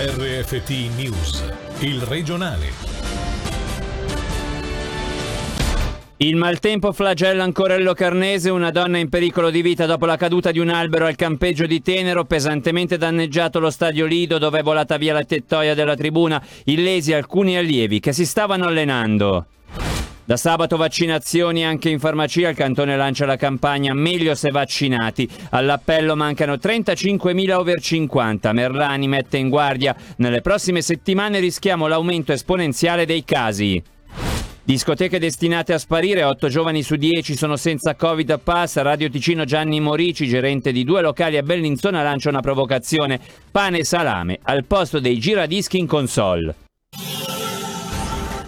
RFT News, il regionale. Il maltempo flagella ancora il Locarnese, una donna in pericolo di vita dopo la caduta di un albero al campeggio di Tenero, pesantemente danneggiato lo stadio Lido dove è volata via la tettoia della tribuna, illesi alcuni allievi che si stavano allenando. Da sabato vaccinazioni anche in farmacia, il cantone lancia la campagna Meglio se vaccinati. All'appello mancano 35.000 over 50. Merlani mette in guardia. Nelle prossime settimane rischiamo l'aumento esponenziale dei casi. Discoteche destinate a sparire, 8 giovani su 10 sono senza Covid pass. Radio Ticino Gianni Morici, gerente di due locali a Bellinzona, lancia una provocazione. Pane e salame al posto dei giradischi in console.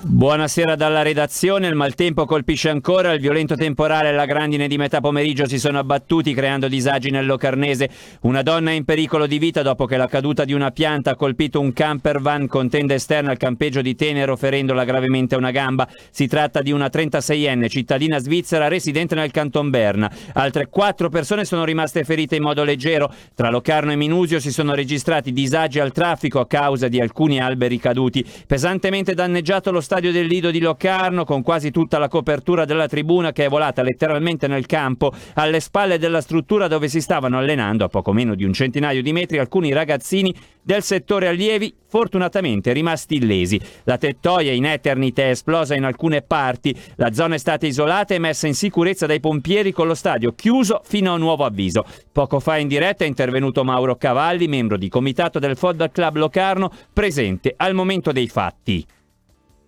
Buonasera dalla redazione, il maltempo colpisce ancora, il violento temporale e la grandine di metà pomeriggio si sono abbattuti creando disagi nel Locarnese. Una donna è in pericolo di vita dopo che la caduta di una pianta ha colpito un camper van con tenda esterna al campeggio di Tenero ferendola gravemente a una gamba. Si tratta di una 36enne cittadina svizzera residente nel canton Berna. Altre quattro persone sono rimaste ferite in modo leggero. Tra Locarno e Minusio si sono registrati disagi al traffico a causa di alcuni alberi caduti. Pesantemente danneggiato lo stadio del Lido di Locarno con quasi tutta la copertura della tribuna che è volata letteralmente nel campo alle spalle della struttura dove si stavano allenando a poco meno di un centinaio di metri alcuni ragazzini del settore allievi fortunatamente rimasti illesi. La tettoia in eternite è esplosa in alcune parti, la zona è stata isolata e messa in sicurezza dai pompieri con lo stadio chiuso fino a nuovo avviso. Poco fa in diretta è intervenuto Mauro Cavalli, membro di comitato del Football Club Locarno, presente al momento dei fatti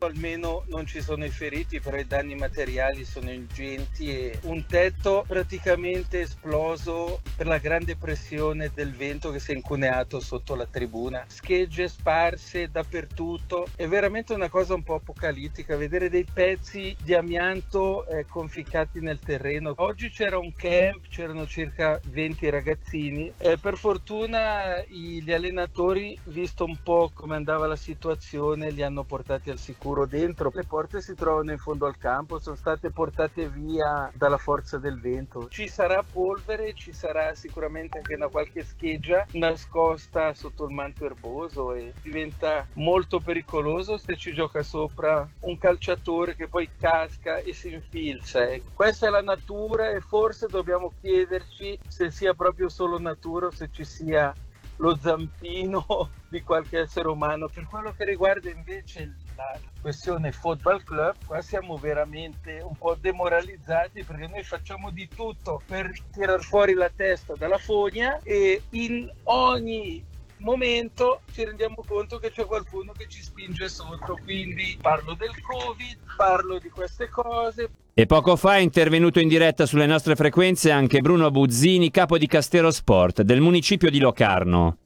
almeno non ci sono i feriti, però i danni materiali sono ingenti e un tetto praticamente esploso per la grande pressione del vento che si è incuneato sotto la tribuna. Schegge sparse dappertutto, è veramente una cosa un po' apocalittica vedere dei pezzi di amianto eh, conficcati nel terreno. Oggi c'era un camp, c'erano circa 20 ragazzini. Eh, per fortuna gli allenatori, visto un po' come andava la situazione, li hanno portati al sicuro sicuro dentro. Le porte si trovano in fondo al campo, sono state portate via dalla forza del vento. Ci sarà polvere, ci sarà sicuramente anche una qualche scheggia nascosta sotto il manto erboso e diventa molto pericoloso se ci gioca sopra un calciatore che poi casca e si infilza. Ecco. Questa è la natura e forse dobbiamo chiederci se sia proprio solo natura o se ci sia lo zampino di qualche essere umano. Per quello che riguarda invece la questione football club, qua siamo veramente un po' demoralizzati perché noi facciamo di tutto per tirar fuori la testa dalla fogna e in ogni momento ci rendiamo conto che c'è qualcuno che ci spinge sotto, quindi parlo del Covid, parlo di queste cose. E poco fa è intervenuto in diretta sulle nostre frequenze anche Bruno Buzzini, capo di Castero Sport del municipio di Locarno.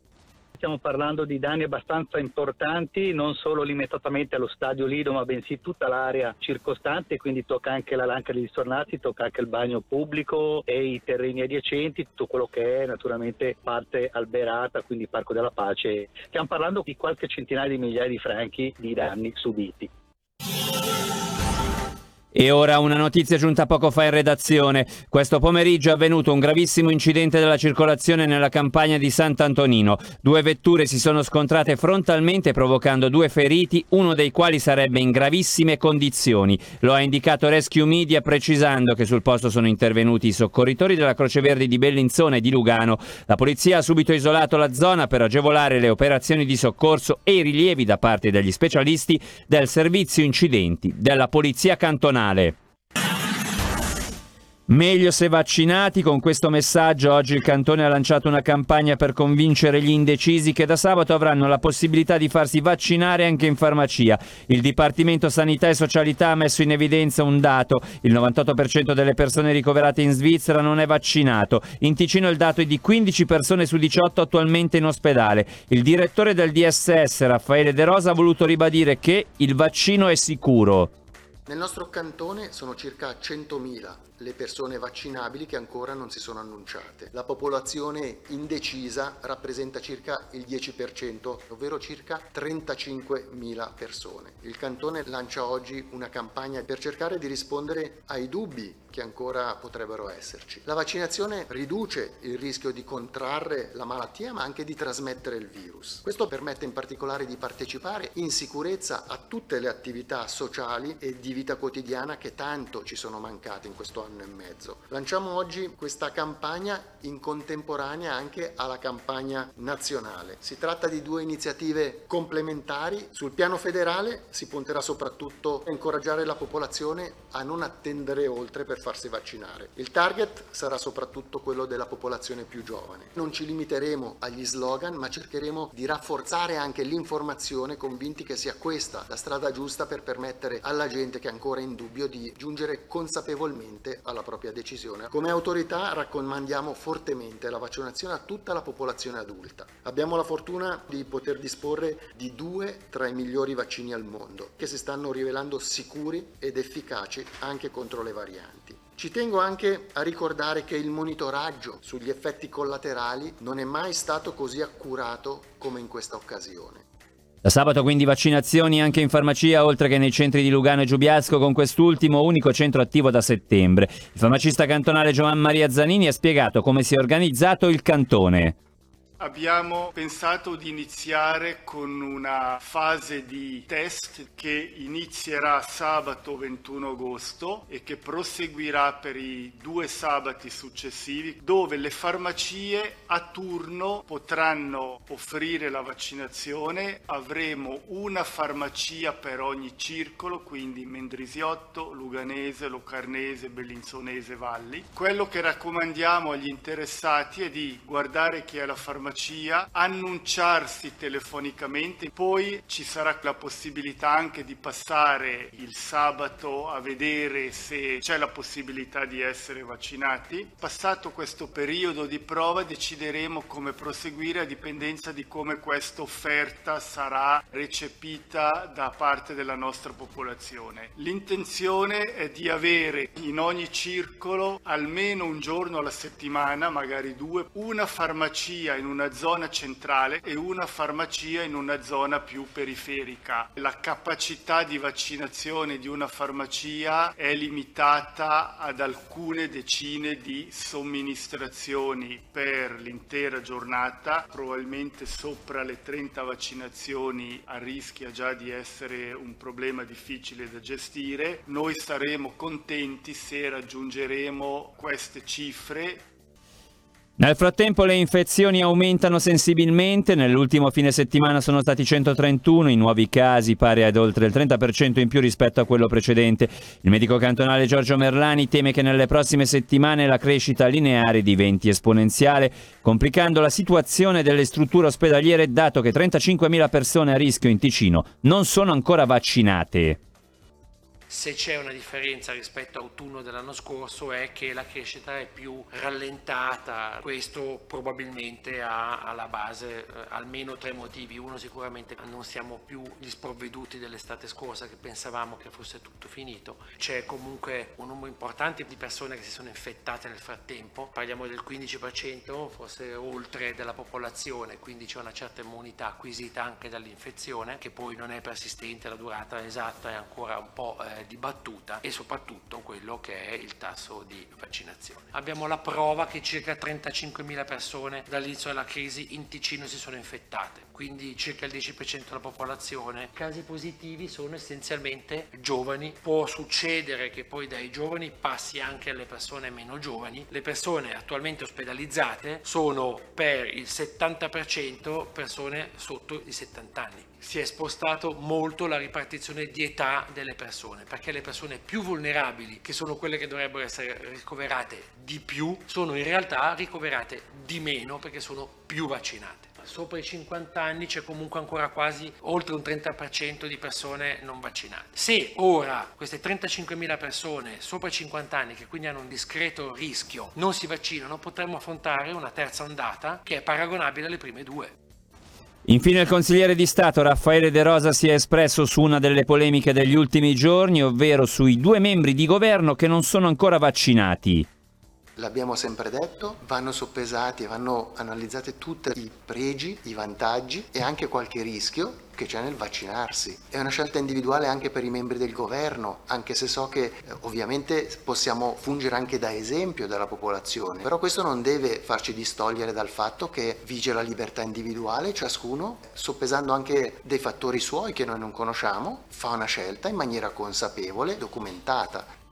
Stiamo parlando di danni abbastanza importanti, non solo limitatamente allo stadio Lido, ma bensì tutta l'area circostante, quindi tocca anche la Lanca degli Stornati, tocca anche il bagno pubblico e i terreni adiacenti, tutto quello che è naturalmente parte alberata, quindi Parco della Pace. Stiamo parlando di qualche centinaia di migliaia di franchi di danni subiti. E ora una notizia giunta poco fa in redazione. Questo pomeriggio è avvenuto un gravissimo incidente della circolazione nella campagna di Sant'Antonino. Due vetture si sono scontrate frontalmente provocando due feriti, uno dei quali sarebbe in gravissime condizioni. Lo ha indicato Rescue Media precisando che sul posto sono intervenuti i soccorritori della Croce Verde di Bellinzona e di Lugano. La polizia ha subito isolato la zona per agevolare le operazioni di soccorso e i rilievi da parte degli specialisti del servizio incidenti della polizia cantonale nazionale. Meglio se vaccinati, con questo messaggio oggi il Cantone ha lanciato una campagna per convincere gli indecisi che da sabato avranno la possibilità di farsi vaccinare anche in farmacia. Il Dipartimento Sanità e Socialità ha messo in evidenza un dato, il 98% delle persone ricoverate in Svizzera non è vaccinato. In Ticino il dato è di 15 persone su 18 attualmente in ospedale. Il direttore del DSS, Raffaele De Rosa, ha voluto ribadire che il vaccino è sicuro. Nel nostro cantone sono circa 100.000 le persone vaccinabili che ancora non si sono annunciate. La popolazione indecisa rappresenta circa il 10%, ovvero circa 35.000 persone. Il cantone lancia oggi una campagna per cercare di rispondere ai dubbi che ancora potrebbero esserci. La vaccinazione riduce il rischio di contrarre la malattia ma anche di trasmettere il virus. Questo permette in particolare di partecipare in sicurezza a tutte le attività sociali e di vita quotidiana che tanto ci sono mancate in questo anno e mezzo. Lanciamo oggi questa campagna in contemporanea anche alla campagna nazionale. Si tratta di due iniziative complementari. Sul piano federale si punterà soprattutto a incoraggiare la popolazione a non attendere oltre per farsi vaccinare. Il target sarà soprattutto quello della popolazione più giovane. Non ci limiteremo agli slogan, ma cercheremo di rafforzare anche l'informazione, convinti che sia questa la strada giusta per permettere alla gente che è ancora in dubbio di giungere consapevolmente alla propria decisione. Come autorità raccomandiamo fortemente la vaccinazione a tutta la popolazione adulta. Abbiamo la fortuna di poter disporre di due tra i migliori vaccini al mondo, che si stanno rivelando sicuri ed efficaci anche contro le varianti. Ci tengo anche a ricordare che il monitoraggio sugli effetti collaterali non è mai stato così accurato come in questa occasione. Da sabato quindi vaccinazioni anche in farmacia, oltre che nei centri di Lugano e Giubiasco, con quest'ultimo unico centro attivo da settembre. Il farmacista cantonale Giovan Maria Zanini ha spiegato come si è organizzato il cantone. Abbiamo pensato di iniziare con una fase di test che inizierà sabato 21 agosto e che proseguirà per i due sabati successivi, dove le farmacie a turno potranno offrire la vaccinazione. Avremo una farmacia per ogni circolo, quindi Mendrisiotto, Luganese, Locarnese, Bellinzonese, Valli. Quello che raccomandiamo agli interessati è di guardare chi è la farmacia farmacia, annunciarsi telefonicamente, poi ci sarà la possibilità anche di passare il sabato a vedere se c'è la possibilità di essere vaccinati. Passato questo periodo di prova decideremo come proseguire a dipendenza di come questa offerta sarà recepita da parte della nostra popolazione. L'intenzione è di avere in ogni circolo almeno un giorno alla settimana, magari due, una farmacia in un una zona centrale e una farmacia in una zona più periferica. La capacità di vaccinazione di una farmacia è limitata ad alcune decine di somministrazioni per l'intera giornata, probabilmente sopra le 30 vaccinazioni a rischia già di essere un problema difficile da gestire. Noi saremo contenti se raggiungeremo queste cifre nel frattempo le infezioni aumentano sensibilmente, nell'ultimo fine settimana sono stati 131 i nuovi casi, pari ad oltre il 30% in più rispetto a quello precedente. Il medico cantonale Giorgio Merlani teme che nelle prossime settimane la crescita lineare diventi esponenziale, complicando la situazione delle strutture ospedaliere dato che 35.000 persone a rischio in Ticino non sono ancora vaccinate. Se c'è una differenza rispetto a autunno dell'anno scorso è che la crescita è più rallentata, questo probabilmente ha alla base eh, almeno tre motivi. Uno sicuramente non siamo più gli sprovveduti dell'estate scorsa che pensavamo che fosse tutto finito, c'è comunque un numero importante di persone che si sono infettate nel frattempo, parliamo del 15%, forse oltre della popolazione, quindi c'è una certa immunità acquisita anche dall'infezione che poi non è persistente, la durata esatta è ancora un po' eh, dibattuta e soprattutto quello che è il tasso di vaccinazione. Abbiamo la prova che circa 35.000 persone dall'inizio della crisi in Ticino si sono infettate, quindi circa il 10% della popolazione. I casi positivi sono essenzialmente giovani, può succedere che poi dai giovani passi anche alle persone meno giovani. Le persone attualmente ospedalizzate sono per il 70% persone sotto i 70 anni si è spostato molto la ripartizione di età delle persone, perché le persone più vulnerabili, che sono quelle che dovrebbero essere ricoverate di più, sono in realtà ricoverate di meno perché sono più vaccinate. Sopra i 50 anni c'è comunque ancora quasi oltre un 30% di persone non vaccinate. Se ora queste 35.000 persone sopra i 50 anni, che quindi hanno un discreto rischio, non si vaccinano, potremmo affrontare una terza ondata che è paragonabile alle prime due. Infine il consigliere di Stato Raffaele De Rosa si è espresso su una delle polemiche degli ultimi giorni, ovvero sui due membri di governo che non sono ancora vaccinati. L'abbiamo sempre detto, vanno soppesati e vanno analizzate tutti i pregi, i vantaggi e anche qualche rischio che c'è nel vaccinarsi. È una scelta individuale anche per i membri del governo, anche se so che eh, ovviamente possiamo fungere anche da esempio della popolazione, però questo non deve farci distogliere dal fatto che vige la libertà individuale, ciascuno, soppesando anche dei fattori suoi che noi non conosciamo, fa una scelta in maniera consapevole, documentata.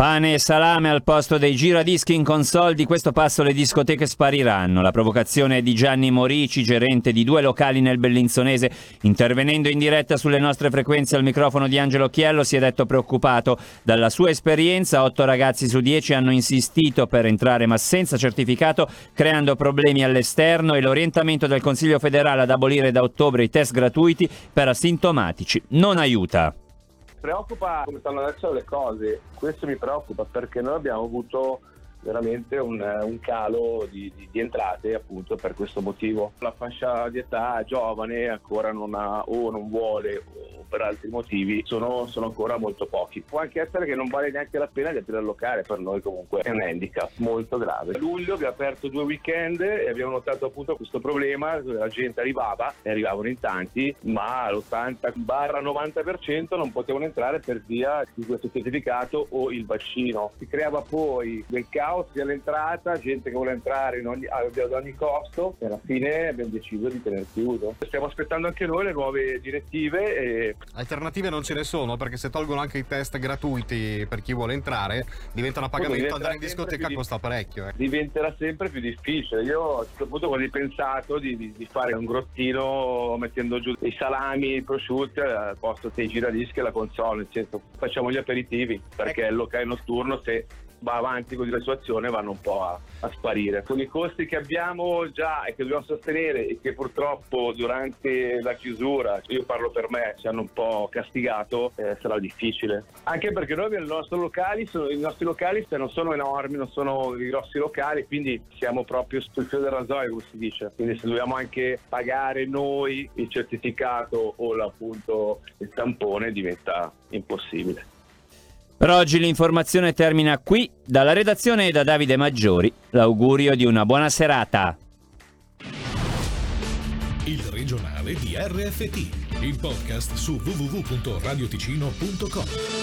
Pane e salame al posto dei giradischi in console, di questo passo le discoteche spariranno. La provocazione è di Gianni Morici, gerente di due locali nel Bellinzonese. Intervenendo in diretta sulle nostre frequenze al microfono di Angelo Chiello si è detto preoccupato. Dalla sua esperienza, otto ragazzi su dieci hanno insistito per entrare ma senza certificato, creando problemi all'esterno e l'orientamento del Consiglio federale ad abolire da ottobre i test gratuiti per asintomatici non aiuta preoccupa come stanno adesso le cose, questo mi preoccupa perché noi abbiamo avuto veramente un, un calo di, di, di, entrate appunto per questo motivo. La fascia di età giovane ancora non ha o non vuole o per altri motivi sono, sono, ancora molto pochi. Può anche essere che non vale neanche la pena di aprire il locale, per noi comunque è un handicap molto grave. A luglio abbiamo aperto due weekend e abbiamo notato appunto questo problema, la gente arrivava e arrivavano in tanti, ma l'80-90% non potevano entrare per via di questo certificato o il vaccino. Si creava poi del caos sia all'entrata, gente che vuole entrare ogni, ad ogni costo e alla fine abbiamo deciso di tenere chiuso. Stiamo aspettando anche noi le nuove direttive e Alternative non ce ne sono perché se tolgono anche i test gratuiti per chi vuole entrare, diventano a pagamento, andare in discoteca di... costa parecchio. Eh. Diventerà sempre più difficile. Io a questo punto quasi pensato di, di, di, fare un grottino mettendo giù i salami, i prosciutti al posto dei giradischi e la console, nel senso facciamo gli aperitivi perché ecco. il locale notturno se va avanti con la sua azione vanno un po' a, a, sparire. Con i costi che abbiamo già e che dobbiamo sostenere e che purtroppo durante la chiusura, io parlo per me, ci hanno un po' castigato, eh, sarà difficile. Anche perché noi i nostri locali, sono, i nostri locali non sono enormi, non sono i grossi locali, quindi siamo proprio sul filo del rasoio, come si dice. Quindi se dobbiamo anche pagare noi il certificato o appunto il tampone diventa impossibile. Per oggi l'informazione termina qui. Dalla redazione e da Davide Maggiori, l'augurio di una buona serata. Il regionale di RFT, il podcast su www.radioticino.com.